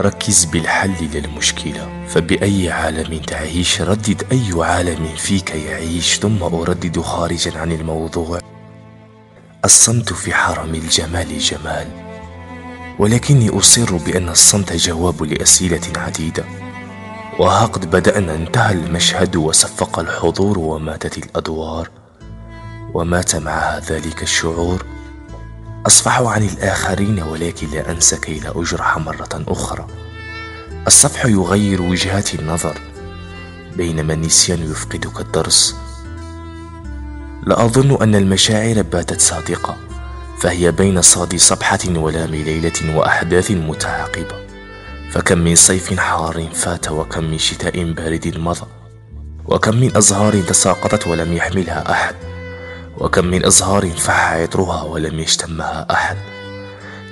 ركز بالحل للمشكلة فبأي عالم تعيش؟ ردد أي عالم فيك يعيش. ثم أردد خارجا عن الموضوع. الصمت في حرم الجمال جمال ولكني أصر بأن الصمت جواب لأسئلة عديدة. وها قد بدأنا انتهى المشهد وصفق الحضور وماتت الأدوار. ومات معها ذلك الشعور. أصفح عن الآخرين ولكن لا أنسى كي لا أجرح مرة أخرى. الصفح يغير وجهات النظر بينما النسيان يفقدك الدرس. لا أظن أن المشاعر باتت صادقة فهي بين صاد صبحة ولام ليلة وأحداث متعاقبة. فكم من صيف حار فات وكم من شتاء بارد مضى وكم من أزهار تساقطت ولم يحملها أحد. وكم من أزهار فح عطرها ولم يشتمها أحد.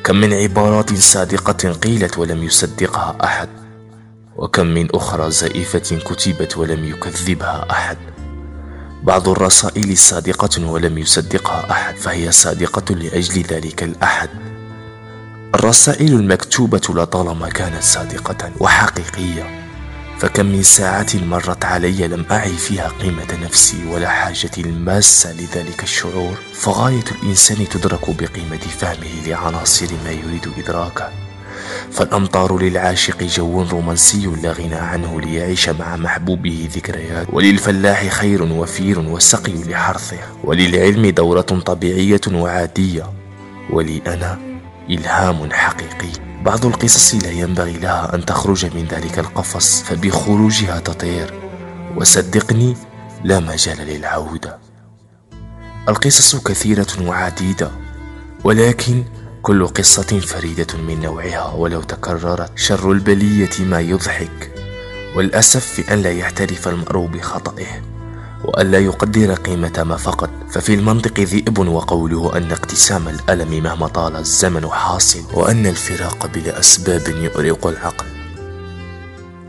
كم من عبارات صادقة قيلت ولم يصدقها أحد. وكم من أخرى زائفة كتبت ولم يكذبها أحد. بعض الرسائل صادقة ولم يصدقها أحد فهي صادقة لأجل ذلك الأحد. الرسائل المكتوبة لطالما كانت صادقة وحقيقية. فكم من ساعة مرت علي لم أعي فيها قيمة نفسي ولا حاجة الماسة لذلك الشعور. فغاية الإنسان تدرك بقيمة فهمه لعناصر ما يريد إدراكه. فالأمطار للعاشق جو رومانسي لا غنى عنه ليعيش مع محبوبه ذكريات. وللفلاح خير وفير وسقي لحرثه. وللعلم دورة طبيعية وعادية. ولي أنا إلهام حقيقي. بعض القصص لا ينبغي لها أن تخرج من ذلك القفص فبخروجها تطير. وصدقني لا مجال للعودة. القصص كثيرة وعديدة ولكن كل قصة فريدة من نوعها ولو تكررت شر البلية ما يضحك. والأسف في أن لا يعترف المرء بخطئه. وألا يقدر قيمة ما فقد. ففي المنطق ذئب وقوله أن اقتسام الألم مهما طال الزمن حاصل وأن الفراق بلا أسباب يؤرق العقل.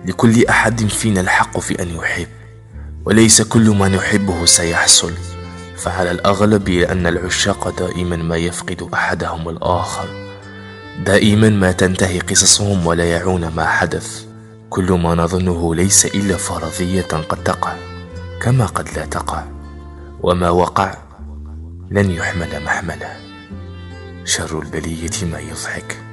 لكل أحد فينا الحق في أن يحب وليس كل ما نحبه سيحصل. فعلى الأغلب أن العشاق دائما ما يفقد أحدهم الآخر. دائما ما تنتهي قصصهم ولا يعون ما حدث. كل ما نظنه ليس إلا فرضية قد تقع. كما قد لا تقع. وما وقع لن يحمل محمله. شر البلية ما يضحك.